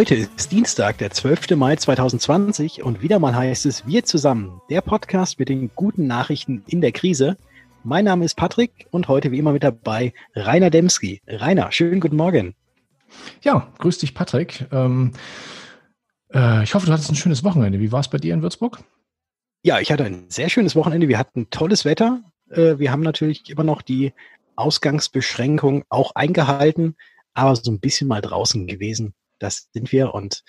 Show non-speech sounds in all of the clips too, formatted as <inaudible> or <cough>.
Heute ist Dienstag, der 12. Mai 2020 und wieder mal heißt es Wir zusammen, der Podcast mit den guten Nachrichten in der Krise. Mein Name ist Patrick und heute wie immer mit dabei Rainer Demski. Rainer, schönen guten Morgen. Ja, grüß dich Patrick. Ähm, äh, ich hoffe, du hattest ein schönes Wochenende. Wie war es bei dir in Würzburg? Ja, ich hatte ein sehr schönes Wochenende. Wir hatten tolles Wetter. Äh, wir haben natürlich immer noch die Ausgangsbeschränkung auch eingehalten, aber so ein bisschen mal draußen gewesen das sind wir und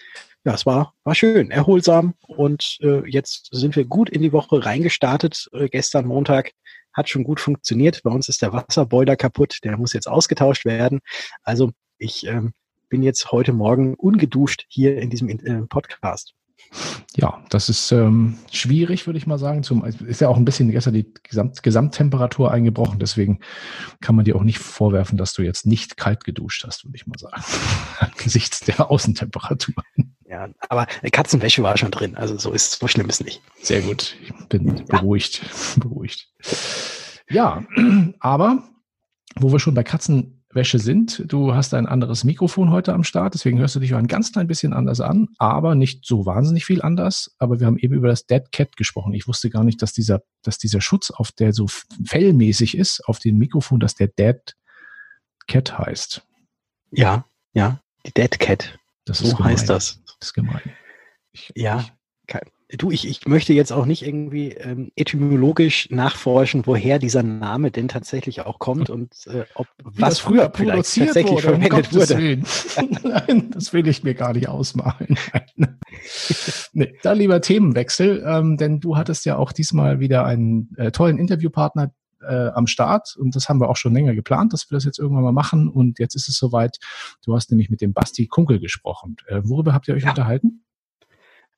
ja, es war, war schön, erholsam und äh, jetzt sind wir gut in die Woche reingestartet. Äh, gestern Montag hat schon gut funktioniert. Bei uns ist der Wasserboiler kaputt, der muss jetzt ausgetauscht werden. Also ich ähm, bin jetzt heute Morgen ungeduscht hier in diesem äh, Podcast. Ja, das ist ähm, schwierig, würde ich mal sagen. Zum, ist ja auch ein bisschen gestern die Gesamt, Gesamttemperatur eingebrochen. Deswegen kann man dir auch nicht vorwerfen, dass du jetzt nicht kalt geduscht hast, würde ich mal sagen. <laughs> Angesichts der Außentemperatur. Ja, aber Katzenwäsche war schon drin. Also so ist so schlimm ist nicht. Sehr gut. Ich bin ja. beruhigt. <laughs> beruhigt. Ja, <clears throat> aber wo wir schon bei Katzen Wäsche sind. Du hast ein anderes Mikrofon heute am Start, deswegen hörst du dich auch ein ganz klein bisschen anders an, aber nicht so wahnsinnig viel anders. Aber wir haben eben über das Dead Cat gesprochen. Ich wusste gar nicht, dass dieser, dass dieser Schutz, auf der so fellmäßig ist, auf dem Mikrofon, dass der Dead Cat heißt. Ja, ja, die Dead Cat. Das so heißt das. Das ist gemein. Ich, ja. Ich, Du, ich, ich möchte jetzt auch nicht irgendwie ähm, etymologisch nachforschen, woher dieser Name denn tatsächlich auch kommt und äh, ob Wie was früher vielleicht tatsächlich wurde, verwendet wurde. <laughs> Nein, das will ich mir gar nicht ausmalen. nee, dann lieber Themenwechsel, ähm, denn du hattest ja auch diesmal wieder einen äh, tollen Interviewpartner äh, am Start und das haben wir auch schon länger geplant, dass wir das jetzt irgendwann mal machen und jetzt ist es soweit. Du hast nämlich mit dem Basti Kunkel gesprochen. Äh, worüber habt ihr euch ja. unterhalten?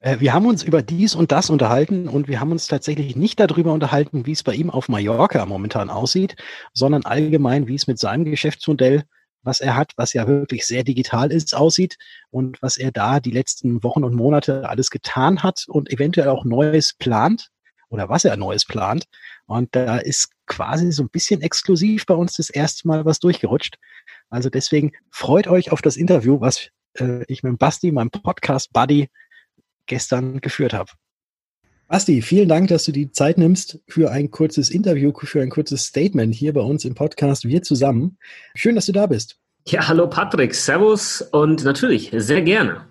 Äh, wir haben uns über dies und das unterhalten und wir haben uns tatsächlich nicht darüber unterhalten, wie es bei ihm auf Mallorca momentan aussieht, sondern allgemein, wie es mit seinem Geschäftsmodell, was er hat, was ja wirklich sehr digital ist, aussieht und was er da die letzten Wochen und Monate alles getan hat und eventuell auch Neues plant oder was er Neues plant. Und da ist quasi so ein bisschen exklusiv bei uns das erste Mal was durchgerutscht. Also deswegen freut euch auf das Interview, was äh, ich mit Basti, meinem Podcast-Buddy, gestern geführt habe. Basti, vielen Dank, dass du die Zeit nimmst für ein kurzes Interview, für ein kurzes Statement hier bei uns im Podcast Wir zusammen. Schön, dass du da bist. Ja, hallo Patrick, Servus und natürlich sehr gerne.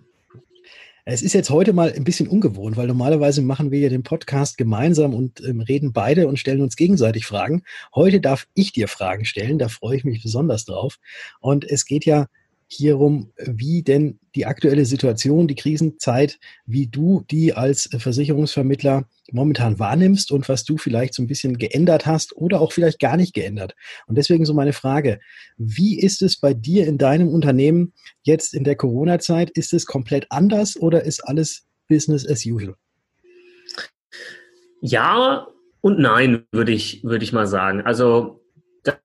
Es ist jetzt heute mal ein bisschen ungewohnt, weil normalerweise machen wir ja den Podcast gemeinsam und ähm, reden beide und stellen uns gegenseitig Fragen. Heute darf ich dir Fragen stellen, da freue ich mich besonders drauf. Und es geht ja hierum, wie denn die aktuelle Situation, die Krisenzeit, wie du die als Versicherungsvermittler momentan wahrnimmst und was du vielleicht so ein bisschen geändert hast oder auch vielleicht gar nicht geändert. Und deswegen so meine Frage, wie ist es bei dir in deinem Unternehmen jetzt in der Corona-Zeit? Ist es komplett anders oder ist alles Business as usual? Ja und nein, würde ich, würde ich mal sagen. Also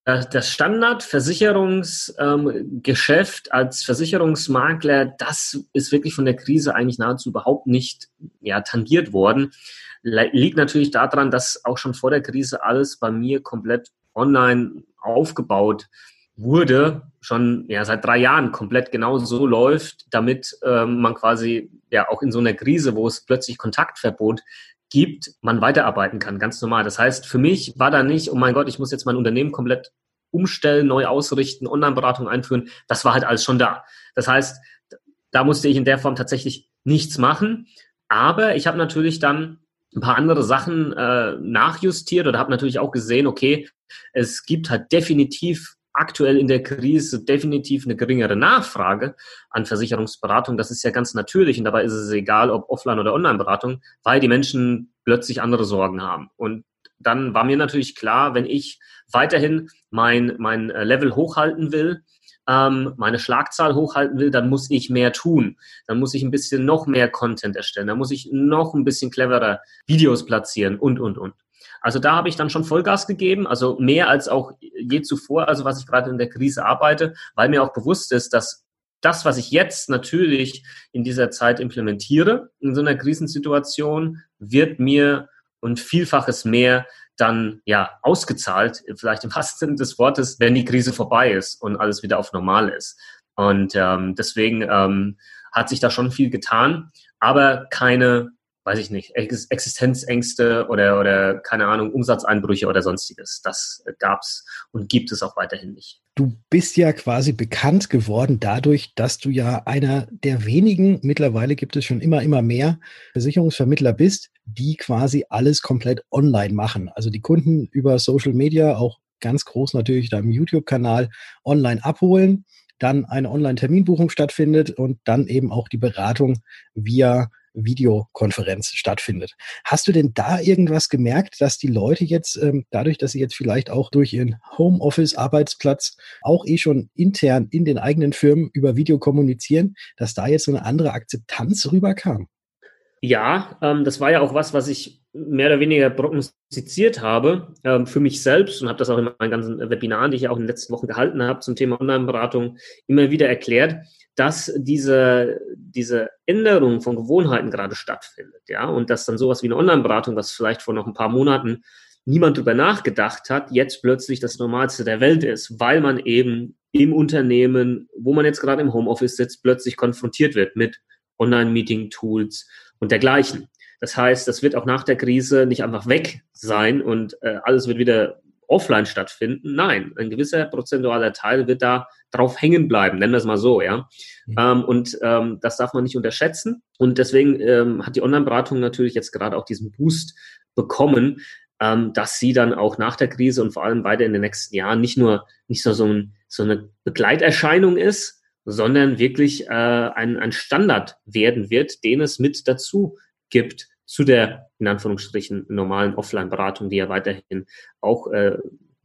das Standardversicherungsgeschäft ähm, als Versicherungsmakler, das ist wirklich von der Krise eigentlich nahezu überhaupt nicht ja, tangiert worden. Liegt natürlich daran, dass auch schon vor der Krise alles bei mir komplett online aufgebaut wurde, schon ja, seit drei Jahren komplett genau so läuft, damit ähm, man quasi ja auch in so einer Krise, wo es plötzlich Kontaktverbot gibt, man weiterarbeiten kann, ganz normal. Das heißt, für mich war da nicht, oh mein Gott, ich muss jetzt mein Unternehmen komplett umstellen, neu ausrichten, Online-Beratung einführen. Das war halt alles schon da. Das heißt, da musste ich in der Form tatsächlich nichts machen. Aber ich habe natürlich dann ein paar andere Sachen äh, nachjustiert oder habe natürlich auch gesehen, okay, es gibt halt definitiv aktuell in der Krise definitiv eine geringere Nachfrage an Versicherungsberatung. Das ist ja ganz natürlich und dabei ist es egal, ob Offline- oder Online-Beratung, weil die Menschen plötzlich andere Sorgen haben. Und dann war mir natürlich klar, wenn ich weiterhin mein, mein äh, Level hochhalten will, ähm, meine Schlagzahl hochhalten will, dann muss ich mehr tun. Dann muss ich ein bisschen noch mehr Content erstellen. Dann muss ich noch ein bisschen cleverer Videos platzieren und, und, und. Also da habe ich dann schon Vollgas gegeben, also mehr als auch je zuvor, also was ich gerade in der Krise arbeite, weil mir auch bewusst ist, dass das, was ich jetzt natürlich in dieser Zeit implementiere, in so einer Krisensituation, wird mir und Vielfaches mehr dann ja ausgezahlt, vielleicht im wahrsten Sinne des Wortes, wenn die Krise vorbei ist und alles wieder auf normal ist. Und ähm, deswegen ähm, hat sich da schon viel getan, aber keine weiß ich nicht, Existenzängste oder, oder keine Ahnung, Umsatzeinbrüche oder sonstiges. Das gab's und gibt es auch weiterhin nicht. Du bist ja quasi bekannt geworden dadurch, dass du ja einer der wenigen, mittlerweile gibt es schon immer, immer mehr Versicherungsvermittler bist, die quasi alles komplett online machen. Also die Kunden über Social Media, auch ganz groß natürlich deinem YouTube-Kanal, online abholen dann eine Online-Terminbuchung stattfindet und dann eben auch die Beratung via Videokonferenz stattfindet. Hast du denn da irgendwas gemerkt, dass die Leute jetzt, ähm, dadurch, dass sie jetzt vielleicht auch durch ihren Homeoffice-Arbeitsplatz auch eh schon intern in den eigenen Firmen über Video kommunizieren, dass da jetzt so eine andere Akzeptanz rüberkam? Ja, ähm, das war ja auch was, was ich mehr oder weniger prognostiziert habe ähm, für mich selbst und habe das auch in meinen ganzen Webinaren, die ich auch in den letzten Wochen gehalten habe zum Thema Online-Beratung, immer wieder erklärt, dass diese, diese Änderung von Gewohnheiten gerade stattfindet, ja, und dass dann sowas wie eine Online-Beratung, was vielleicht vor noch ein paar Monaten niemand drüber nachgedacht hat, jetzt plötzlich das Normalste der Welt ist, weil man eben im Unternehmen, wo man jetzt gerade im Homeoffice sitzt, plötzlich konfrontiert wird mit Online-Meeting-Tools und dergleichen. Das heißt, das wird auch nach der Krise nicht einfach weg sein und äh, alles wird wieder offline stattfinden. Nein, ein gewisser prozentualer Teil wird da drauf hängen bleiben, nennen wir es mal so, ja. Mhm. Ähm, und ähm, das darf man nicht unterschätzen. Und deswegen ähm, hat die Online-Beratung natürlich jetzt gerade auch diesen Boost bekommen, ähm, dass sie dann auch nach der Krise und vor allem weiter in den nächsten Jahren nicht nur nicht so, so, ein, so eine Begleiterscheinung ist, sondern wirklich äh, ein, ein Standard werden wird, den es mit dazu gibt zu der in Anführungsstrichen normalen Offline-Beratung, die ja weiterhin auch äh,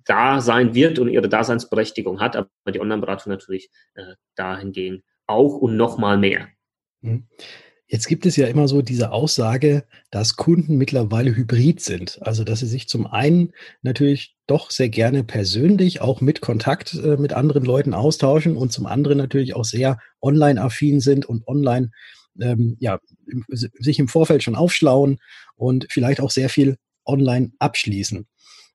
da sein wird und ihre Daseinsberechtigung hat, aber die Online-Beratung natürlich äh, dahingehend auch und nochmal mehr. Mhm. Jetzt gibt es ja immer so diese Aussage, dass Kunden mittlerweile hybrid sind. Also, dass sie sich zum einen natürlich doch sehr gerne persönlich auch mit Kontakt äh, mit anderen Leuten austauschen und zum anderen natürlich auch sehr online-affin sind und online ähm, ja, sich im Vorfeld schon aufschlauen und vielleicht auch sehr viel online abschließen.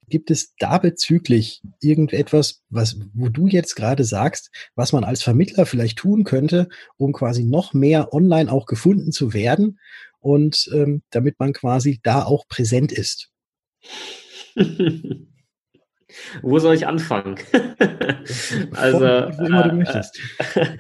Gibt es da bezüglich irgendetwas, was, wo du jetzt gerade sagst, was man als Vermittler vielleicht tun könnte, um quasi noch mehr online auch gefunden zu werden und ähm, damit man quasi da auch präsent ist? <laughs> Wo soll ich anfangen? <laughs> also, äh, <laughs>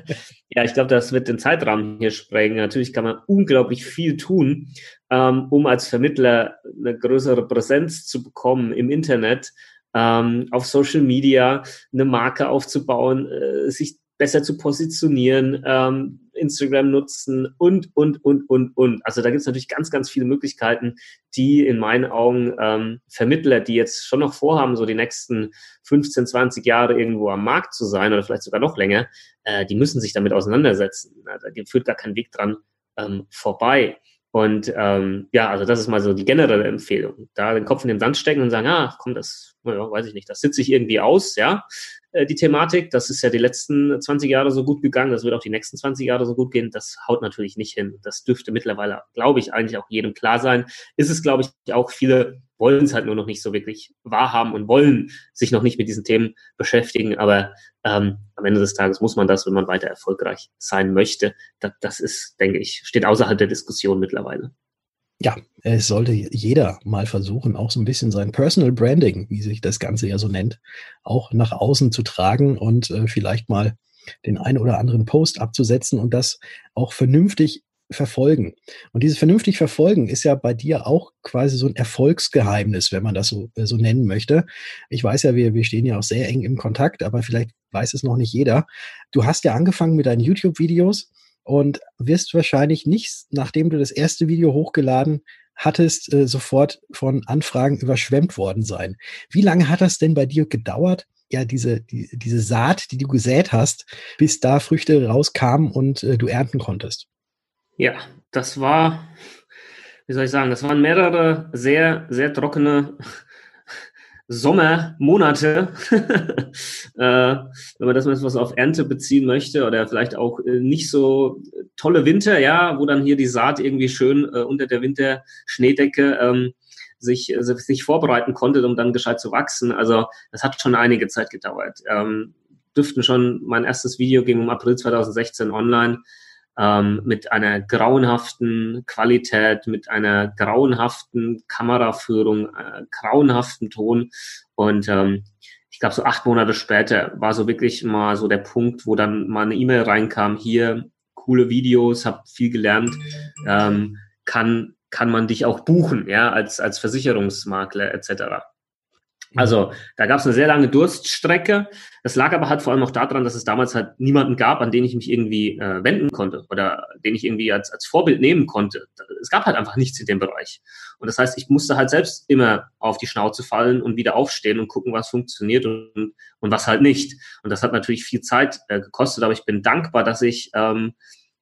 ja, ich glaube, das wird den Zeitrahmen hier sprengen. Natürlich kann man unglaublich viel tun, ähm, um als Vermittler eine größere Präsenz zu bekommen im Internet, ähm, auf Social Media eine Marke aufzubauen, äh, sich besser zu positionieren, ähm, Instagram nutzen und, und, und, und, und. Also da gibt es natürlich ganz, ganz viele Möglichkeiten, die in meinen Augen ähm, Vermittler, die jetzt schon noch vorhaben, so die nächsten 15, 20 Jahre irgendwo am Markt zu sein oder vielleicht sogar noch länger, äh, die müssen sich damit auseinandersetzen. Da führt gar kein Weg dran ähm, vorbei. Und ähm, ja, also das ist mal so die generelle Empfehlung. Da den Kopf in den Sand stecken und sagen, ah, komm, das, naja, weiß ich nicht, das sitze ich irgendwie aus, ja. Äh, die Thematik. Das ist ja die letzten 20 Jahre so gut gegangen. Das wird auch die nächsten 20 Jahre so gut gehen. Das haut natürlich nicht hin. Das dürfte mittlerweile, glaube ich, eigentlich auch jedem klar sein. Ist es, glaube ich, auch viele wollen es halt nur noch nicht so wirklich wahrhaben und wollen sich noch nicht mit diesen Themen beschäftigen. Aber ähm, am Ende des Tages muss man das, wenn man weiter erfolgreich sein möchte. Das, das ist, denke ich, steht außerhalb der Diskussion mittlerweile. Ja, es sollte jeder mal versuchen, auch so ein bisschen sein Personal Branding, wie sich das Ganze ja so nennt, auch nach außen zu tragen und äh, vielleicht mal den einen oder anderen Post abzusetzen und das auch vernünftig verfolgen. Und dieses vernünftig verfolgen ist ja bei dir auch quasi so ein Erfolgsgeheimnis, wenn man das so, äh, so nennen möchte. Ich weiß ja, wir, wir stehen ja auch sehr eng im Kontakt, aber vielleicht weiß es noch nicht jeder. Du hast ja angefangen mit deinen YouTube-Videos und wirst wahrscheinlich nicht, nachdem du das erste Video hochgeladen hattest, äh, sofort von Anfragen überschwemmt worden sein. Wie lange hat das denn bei dir gedauert, ja, diese, die, diese Saat, die du gesät hast, bis da Früchte rauskamen und äh, du ernten konntest? Ja, das war, wie soll ich sagen, das waren mehrere sehr, sehr trockene Sommermonate, <laughs> äh, wenn man das mal etwas auf Ernte beziehen möchte oder vielleicht auch äh, nicht so tolle Winter, ja, wo dann hier die Saat irgendwie schön äh, unter der Winterschneedecke ähm, sich, äh, sich vorbereiten konnte, um dann gescheit zu wachsen. Also das hat schon einige Zeit gedauert. Ähm, dürften schon, mein erstes Video ging im April 2016 online. Ähm, mit einer grauenhaften Qualität, mit einer grauenhaften Kameraführung, äh, grauenhaften Ton. Und ähm, ich glaube, so acht Monate später war so wirklich mal so der Punkt, wo dann mal eine E-Mail reinkam, hier coole Videos, habe viel gelernt, ähm, kann, kann man dich auch buchen, ja, als, als Versicherungsmakler etc. Mhm. Also da gab es eine sehr lange Durststrecke. Das lag aber halt vor allem auch daran, dass es damals halt niemanden gab, an den ich mich irgendwie äh, wenden konnte oder den ich irgendwie als, als Vorbild nehmen konnte. Es gab halt einfach nichts in dem Bereich. Und das heißt, ich musste halt selbst immer auf die Schnauze fallen und wieder aufstehen und gucken, was funktioniert und, und was halt nicht. Und das hat natürlich viel Zeit äh, gekostet, aber ich bin dankbar, dass ich ähm,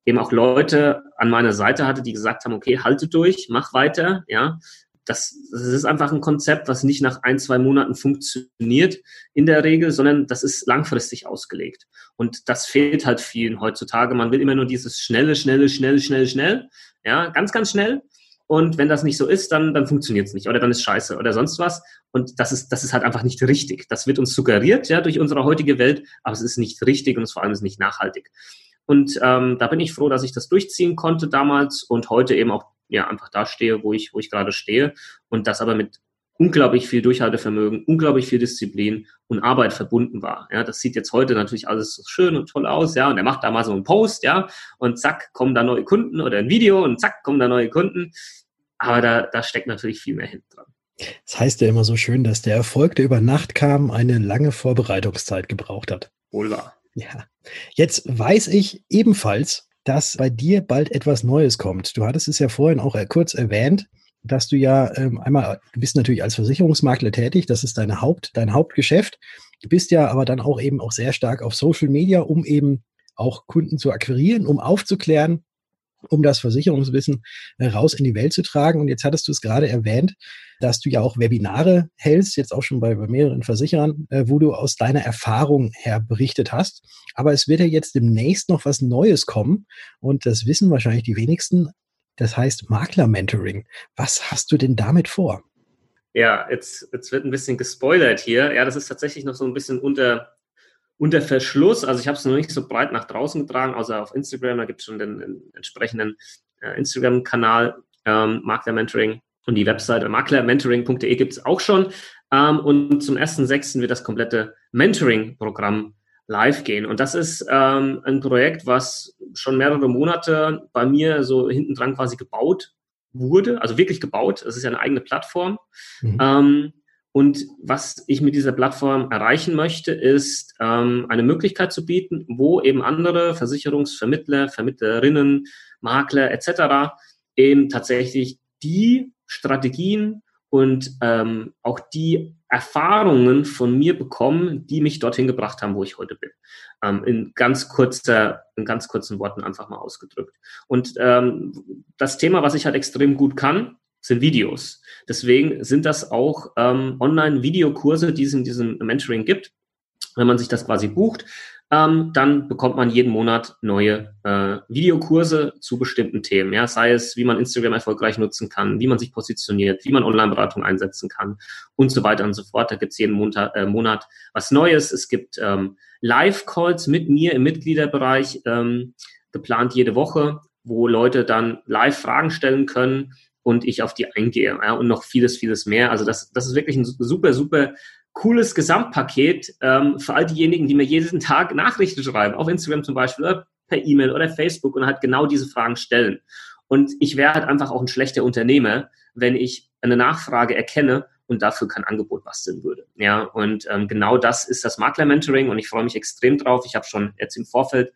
eben auch Leute an meiner Seite hatte, die gesagt haben, okay, halte durch, mach weiter, ja, das, das ist einfach ein Konzept, was nicht nach ein, zwei Monaten funktioniert in der Regel, sondern das ist langfristig ausgelegt. Und das fehlt halt vielen heutzutage. Man will immer nur dieses schnelle, schnelle, schnell, schnell, schnell. Ja, ganz, ganz schnell. Und wenn das nicht so ist, dann, dann funktioniert es nicht oder dann ist scheiße oder sonst was. Und das ist, das ist halt einfach nicht richtig. Das wird uns suggeriert, ja, durch unsere heutige Welt, aber es ist nicht richtig und es vor allem ist nicht nachhaltig. Und ähm, da bin ich froh, dass ich das durchziehen konnte damals und heute eben auch ja einfach da stehe, wo ich, wo ich gerade stehe. Und das aber mit unglaublich viel Durchhaltevermögen, unglaublich viel Disziplin und Arbeit verbunden war. Ja, das sieht jetzt heute natürlich alles so schön und toll aus, ja, und er macht da mal so einen Post, ja, und zack, kommen da neue Kunden oder ein Video und zack, kommen da neue Kunden. Aber da, da steckt natürlich viel mehr hinten dran. Das heißt ja immer so schön, dass der Erfolg, der über Nacht kam, eine lange Vorbereitungszeit gebraucht hat. Wohl wahr. Ja. Jetzt weiß ich ebenfalls, dass bei dir bald etwas Neues kommt. Du hattest es ja vorhin auch äh, kurz erwähnt, dass du ja ähm, einmal, du bist natürlich als Versicherungsmakler tätig, das ist deine Haupt, dein Hauptgeschäft. Du bist ja aber dann auch eben auch sehr stark auf Social Media, um eben auch Kunden zu akquirieren, um aufzuklären, um das Versicherungswissen äh, raus in die Welt zu tragen. Und jetzt hattest du es gerade erwähnt, dass du ja auch Webinare hältst, jetzt auch schon bei, bei mehreren Versicherern, äh, wo du aus deiner Erfahrung her berichtet hast. Aber es wird ja jetzt demnächst noch was Neues kommen und das wissen wahrscheinlich die wenigsten. Das heißt Makler-Mentoring. Was hast du denn damit vor? Ja, jetzt, jetzt wird ein bisschen gespoilert hier. Ja, das ist tatsächlich noch so ein bisschen unter, unter Verschluss. Also ich habe es noch nicht so breit nach draußen getragen, außer auf Instagram. Da gibt es schon den, den entsprechenden äh, Instagram-Kanal ähm, Makler Mentoring. Und die Webseite maklermentoring.de gibt es auch schon. Ähm, und zum 1.6. wird das komplette Mentoring-Programm live gehen. Und das ist ähm, ein Projekt, was schon mehrere Monate bei mir so hinten dran quasi gebaut wurde, also wirklich gebaut. Es ist ja eine eigene Plattform. Mhm. Ähm, und was ich mit dieser Plattform erreichen möchte, ist ähm, eine Möglichkeit zu bieten, wo eben andere Versicherungsvermittler, Vermittlerinnen, Makler etc. eben tatsächlich die Strategien und ähm, auch die Erfahrungen von mir bekommen, die mich dorthin gebracht haben, wo ich heute bin. Ähm, in ganz kurzer, in ganz kurzen Worten einfach mal ausgedrückt. Und ähm, das Thema, was ich halt extrem gut kann, sind Videos. Deswegen sind das auch ähm, Online-Videokurse, die es in diesem Mentoring gibt. Wenn man sich das quasi bucht, ähm, dann bekommt man jeden Monat neue äh, Videokurse zu bestimmten Themen. Ja, sei es, wie man Instagram erfolgreich nutzen kann, wie man sich positioniert, wie man Online-Beratung einsetzen kann und so weiter und so fort. Da gibt es jeden Monat, äh, Monat was Neues. Es gibt ähm, Live-Calls mit mir im Mitgliederbereich ähm, geplant jede Woche, wo Leute dann live Fragen stellen können und ich auf die eingehe. Ja, und noch vieles, vieles mehr. Also das, das ist wirklich ein super, super cooles Gesamtpaket ähm, für all diejenigen, die mir jeden Tag Nachrichten schreiben, auf Instagram zum Beispiel oder per E-Mail oder Facebook und halt genau diese Fragen stellen. Und ich wäre halt einfach auch ein schlechter Unternehmer, wenn ich eine Nachfrage erkenne und dafür kein Angebot basteln würde. Ja, und ähm, genau das ist das Makler-Mentoring und ich freue mich extrem drauf. Ich habe schon jetzt im Vorfeld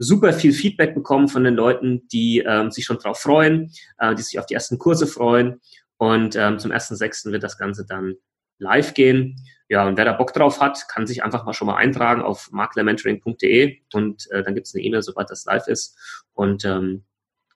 super viel Feedback bekommen von den Leuten, die ähm, sich schon drauf freuen, äh, die sich auf die ersten Kurse freuen. Und ähm, zum 1.6. wird das Ganze dann live gehen. Ja, und wer da Bock drauf hat, kann sich einfach mal schon mal eintragen auf maklermentoring.de und äh, dann gibt es eine E-Mail, sobald das live ist. Und ähm,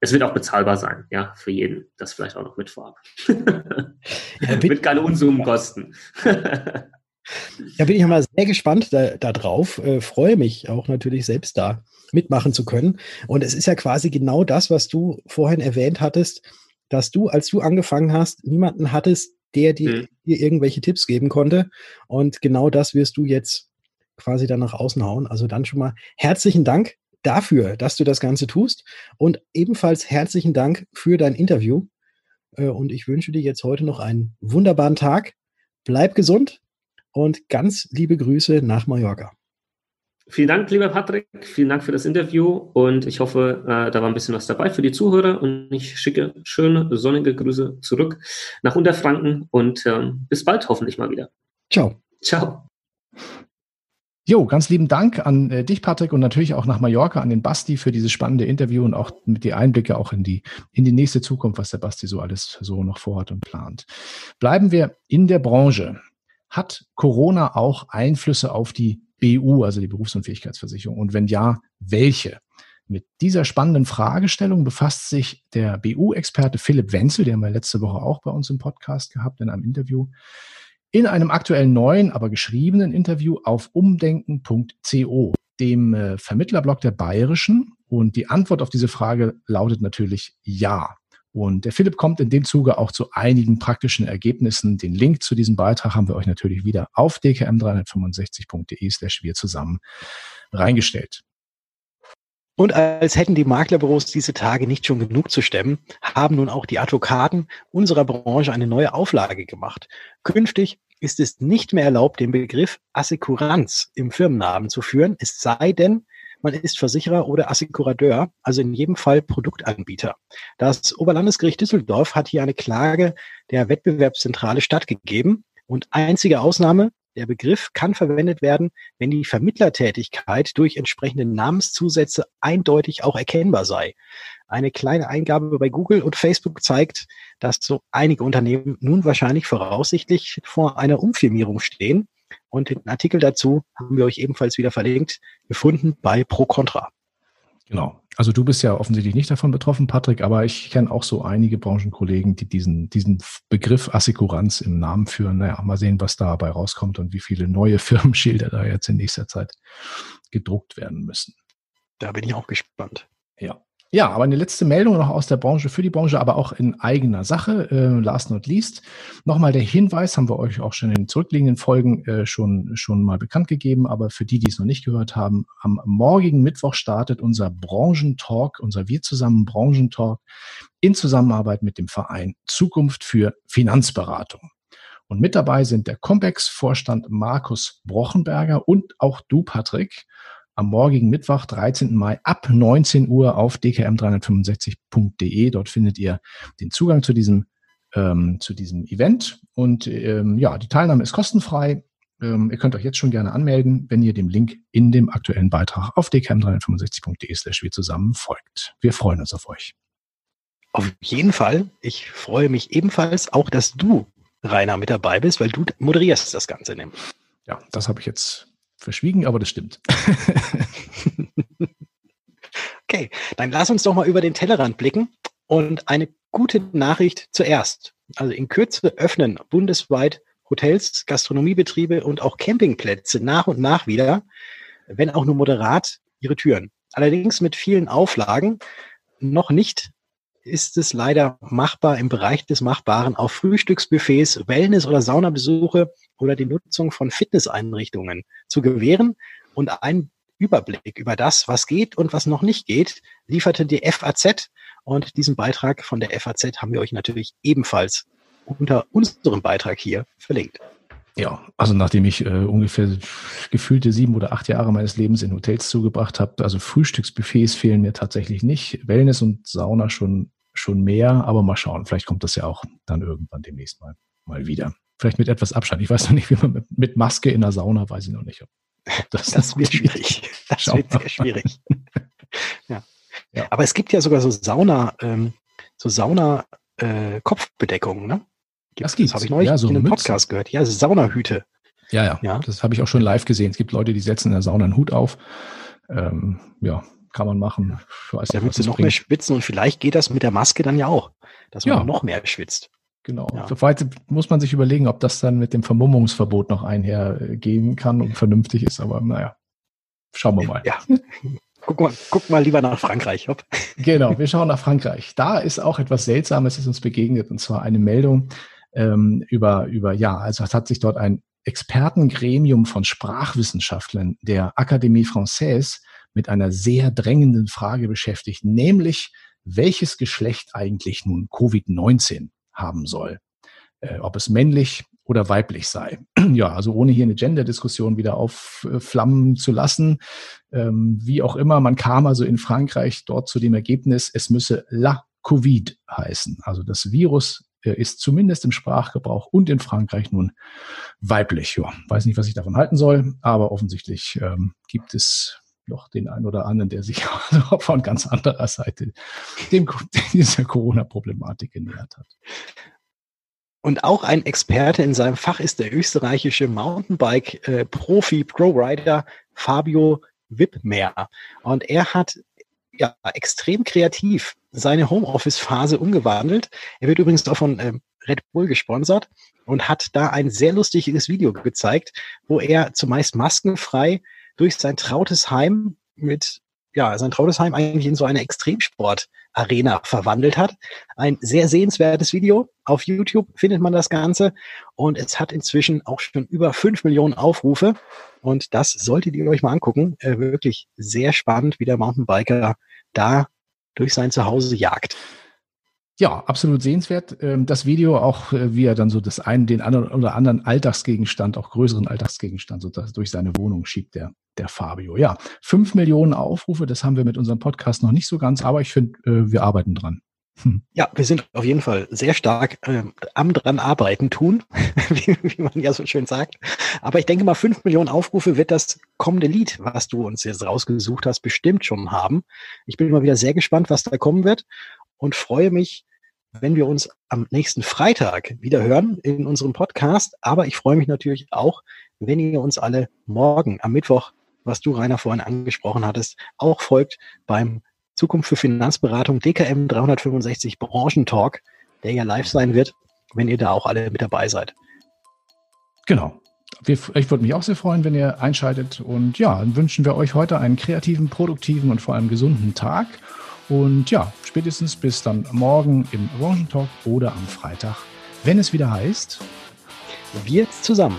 es wird auch bezahlbar sein, ja, für jeden. Das vielleicht auch noch mit vorab. ja, <laughs> wird keine Unsummen kosten. ja, bin ich mal sehr gespannt da, da drauf. Äh, freue mich auch natürlich selbst da mitmachen zu können. Und es ist ja quasi genau das, was du vorhin erwähnt hattest, dass du, als du angefangen hast, niemanden hattest, der dir, mhm. dir irgendwelche Tipps geben konnte. Und genau das wirst du jetzt quasi dann nach außen hauen. Also dann schon mal herzlichen Dank dafür, dass du das Ganze tust und ebenfalls herzlichen Dank für dein Interview. Äh, und ich wünsche dir jetzt heute noch einen wunderbaren Tag. Bleib gesund und ganz liebe Grüße nach Mallorca. Vielen Dank, lieber Patrick. Vielen Dank für das Interview und ich hoffe, äh, da war ein bisschen was dabei für die Zuhörer und ich schicke schöne sonnige Grüße zurück nach Unterfranken und äh, bis bald hoffentlich mal wieder. Ciao. Ciao. Jo, ganz lieben Dank an äh, dich, Patrick, und natürlich auch nach Mallorca an den Basti für dieses spannende Interview und auch mit die Einblicke auch in die, in die nächste Zukunft, was der Basti so alles so noch vorhat und plant. Bleiben wir in der Branche. Hat Corona auch Einflüsse auf die BU, also die Berufsunfähigkeitsversicherung? Und wenn ja, welche? Mit dieser spannenden Fragestellung befasst sich der BU-Experte Philipp Wenzel, den haben wir letzte Woche auch bei uns im Podcast gehabt, in einem Interview, in einem aktuellen neuen, aber geschriebenen Interview auf umdenken.co, dem äh, Vermittlerblog der Bayerischen. Und die Antwort auf diese Frage lautet natürlich ja. Und der Philipp kommt in dem Zuge auch zu einigen praktischen Ergebnissen. Den Link zu diesem Beitrag haben wir euch natürlich wieder auf dkm365.de slash wir zusammen reingestellt. Und als hätten die Maklerbüros diese Tage nicht schon genug zu stemmen, haben nun auch die Advokaten unserer Branche eine neue Auflage gemacht. Künftig ist es nicht mehr erlaubt, den Begriff Assekuranz im Firmennamen zu führen, es sei denn, man ist Versicherer oder Assekurateur, also in jedem Fall Produktanbieter. Das Oberlandesgericht Düsseldorf hat hier eine Klage der Wettbewerbszentrale stattgegeben und einzige Ausnahme, der Begriff kann verwendet werden, wenn die Vermittlertätigkeit durch entsprechende Namenszusätze eindeutig auch erkennbar sei. Eine kleine Eingabe bei Google und Facebook zeigt, dass so einige Unternehmen nun wahrscheinlich voraussichtlich vor einer Umfirmierung stehen. Und den Artikel dazu haben wir euch ebenfalls wieder verlinkt, gefunden bei Pro Contra. Genau. Also du bist ja offensichtlich nicht davon betroffen, Patrick, aber ich kenne auch so einige Branchenkollegen, die diesen, diesen Begriff Assekuranz im Namen führen. Naja, mal sehen, was dabei rauskommt und wie viele neue <laughs> Firmenschilder da jetzt in nächster Zeit gedruckt werden müssen. Da bin ich auch gespannt. Ja. Ja, aber eine letzte Meldung noch aus der Branche für die Branche, aber auch in eigener Sache. Äh, last not least. Nochmal der Hinweis, haben wir euch auch schon in den zurückliegenden Folgen äh, schon, schon mal bekannt gegeben, aber für die, die es noch nicht gehört haben, am morgigen Mittwoch startet unser Branchentalk, unser Wir zusammen Branchentalk in Zusammenarbeit mit dem Verein Zukunft für Finanzberatung. Und mit dabei sind der Combex-Vorstand Markus Brochenberger und auch du, Patrick am morgigen Mittwoch, 13. Mai ab 19 Uhr auf dkm365.de. Dort findet ihr den Zugang zu diesem, ähm, zu diesem Event. Und ähm, ja, die Teilnahme ist kostenfrei. Ähm, ihr könnt euch jetzt schon gerne anmelden, wenn ihr dem Link in dem aktuellen Beitrag auf dkm365.de slash wir zusammen folgt. Wir freuen uns auf euch. Auf jeden Fall. Ich freue mich ebenfalls auch, dass du, Rainer, mit dabei bist, weil du moderierst das Ganze nämlich. Ja, das habe ich jetzt verschwiegen, aber das stimmt. <laughs> okay, dann lass uns doch mal über den Tellerrand blicken und eine gute Nachricht zuerst. Also in Kürze öffnen bundesweit Hotels, Gastronomiebetriebe und auch Campingplätze nach und nach wieder, wenn auch nur moderat, ihre Türen. Allerdings mit vielen Auflagen, noch nicht ist es leider machbar im Bereich des Machbaren auf Frühstücksbuffets, Wellness- oder Saunabesuche oder die Nutzung von Fitnesseinrichtungen zu gewähren und einen Überblick über das, was geht und was noch nicht geht, lieferte die FAZ und diesen Beitrag von der FAZ haben wir euch natürlich ebenfalls unter unserem Beitrag hier verlinkt. Ja, also nachdem ich äh, ungefähr gefühlte sieben oder acht Jahre meines Lebens in Hotels zugebracht habe, also Frühstücksbuffets fehlen mir tatsächlich nicht. Wellness und Sauna schon schon mehr, aber mal schauen. Vielleicht kommt das ja auch dann irgendwann demnächst mal, mal wieder. Vielleicht mit etwas Abstand. Ich weiß noch nicht, wie man mit, mit Maske in der Sauna, weiß ich noch nicht. Ob, ob das, das wird schwierig. Das Schauen wird sehr schwierig. <laughs> ja. ja. Aber es gibt ja sogar so Sauna, ähm, so Sauna äh, Kopfbedeckungen, ne? Gibt, das, das habe ich neulich ja, so in einem Mützen. Podcast gehört. Ja, Saunahüte. Ja, ja, ja. Das habe ich auch schon live gesehen. Es gibt Leute, die setzen in der Sauna einen Hut auf. Ähm, ja, kann man machen. Ich weiß da willst du noch bringt. mehr schwitzen und vielleicht geht das mit der Maske dann ja auch, dass man ja. noch mehr schwitzt. Genau. Ja. Soweit muss man sich überlegen, ob das dann mit dem Vermummungsverbot noch einhergehen kann und vernünftig ist. Aber naja, schauen wir mal. Ja. Guck mal, guck mal lieber nach Frankreich. Hopp. Genau, wir schauen nach Frankreich. Da ist auch etwas Seltsames, ist uns begegnet, und zwar eine Meldung ähm, über, über, ja, also es hat sich dort ein Expertengremium von Sprachwissenschaftlern der Académie Française mit einer sehr drängenden Frage beschäftigt, nämlich welches Geschlecht eigentlich nun Covid-19 haben soll. Äh, ob es männlich oder weiblich sei. <clears throat> Ja, also ohne hier eine Gender-Diskussion wieder aufflammen zu lassen. Ähm, wie auch immer, man kam also in Frankreich dort zu dem Ergebnis, es müsse La Covid heißen. Also das Virus ist zumindest im Sprachgebrauch und in Frankreich nun weiblich. Ja, weiß nicht, was ich davon halten soll, aber offensichtlich ähm, gibt es noch den einen oder anderen, der sich <laughs> von ganz anderer Seite dem, <laughs> dieser Corona-Problematik genähert hat. Und auch ein Experte in seinem Fach ist der österreichische Mountainbike-Profi, äh, Pro-Rider Fabio Wippmer. Und er hat ja extrem kreativ seine Homeoffice-Phase umgewandelt. Er wird übrigens auch von ähm, Red Bull gesponsert und hat da ein sehr lustiges Video gezeigt, wo er zumeist maskenfrei durch sein trautes Heim mit ja, sein trautes Heim eigentlich in so eine Extremsport-Arena verwandelt hat. Ein sehr sehenswertes Video. Auf YouTube findet man das Ganze. Und es hat inzwischen auch schon über fünf Millionen Aufrufe. Und das solltet ihr euch mal angucken. Äh, wirklich sehr spannend, wie der Mountainbiker da durch sein Zuhause jagt. Ja, absolut sehenswert. Ähm, das Video auch, äh, wie er dann so das einen, den anderen oder anderen Alltagsgegenstand, auch größeren Alltagsgegenstand so durch seine Wohnung schiebt, der, der Fabio. Ja, fünf Millionen Aufrufe, das haben wir mit unserem Podcast noch nicht so ganz, aber ich finde, äh, wir arbeiten dran. Hm. Ja, wir sind auf jeden Fall sehr stark äh, am dran arbeiten tun, <laughs> wie, wie, man ja so schön sagt. Aber ich denke mal, fünf Millionen Aufrufe wird das kommende Lied, was du uns jetzt rausgesucht hast, bestimmt schon haben. Ich bin mal wieder sehr gespannt, was da kommen wird und freue mich, wenn wir uns am nächsten Freitag wieder hören in unserem Podcast. Aber ich freue mich natürlich auch, wenn ihr uns alle morgen am Mittwoch, was du Rainer vorhin angesprochen hattest, auch folgt beim Zukunft für Finanzberatung DKM 365 Branchentalk, der ja live sein wird, wenn ihr da auch alle mit dabei seid. Genau. Ich würde mich auch sehr freuen, wenn ihr einschaltet. Und ja, dann wünschen wir euch heute einen kreativen, produktiven und vor allem gesunden Tag. Und ja, spätestens bis dann morgen im Branchentalk oder am Freitag, wenn es wieder heißt. Wir zusammen.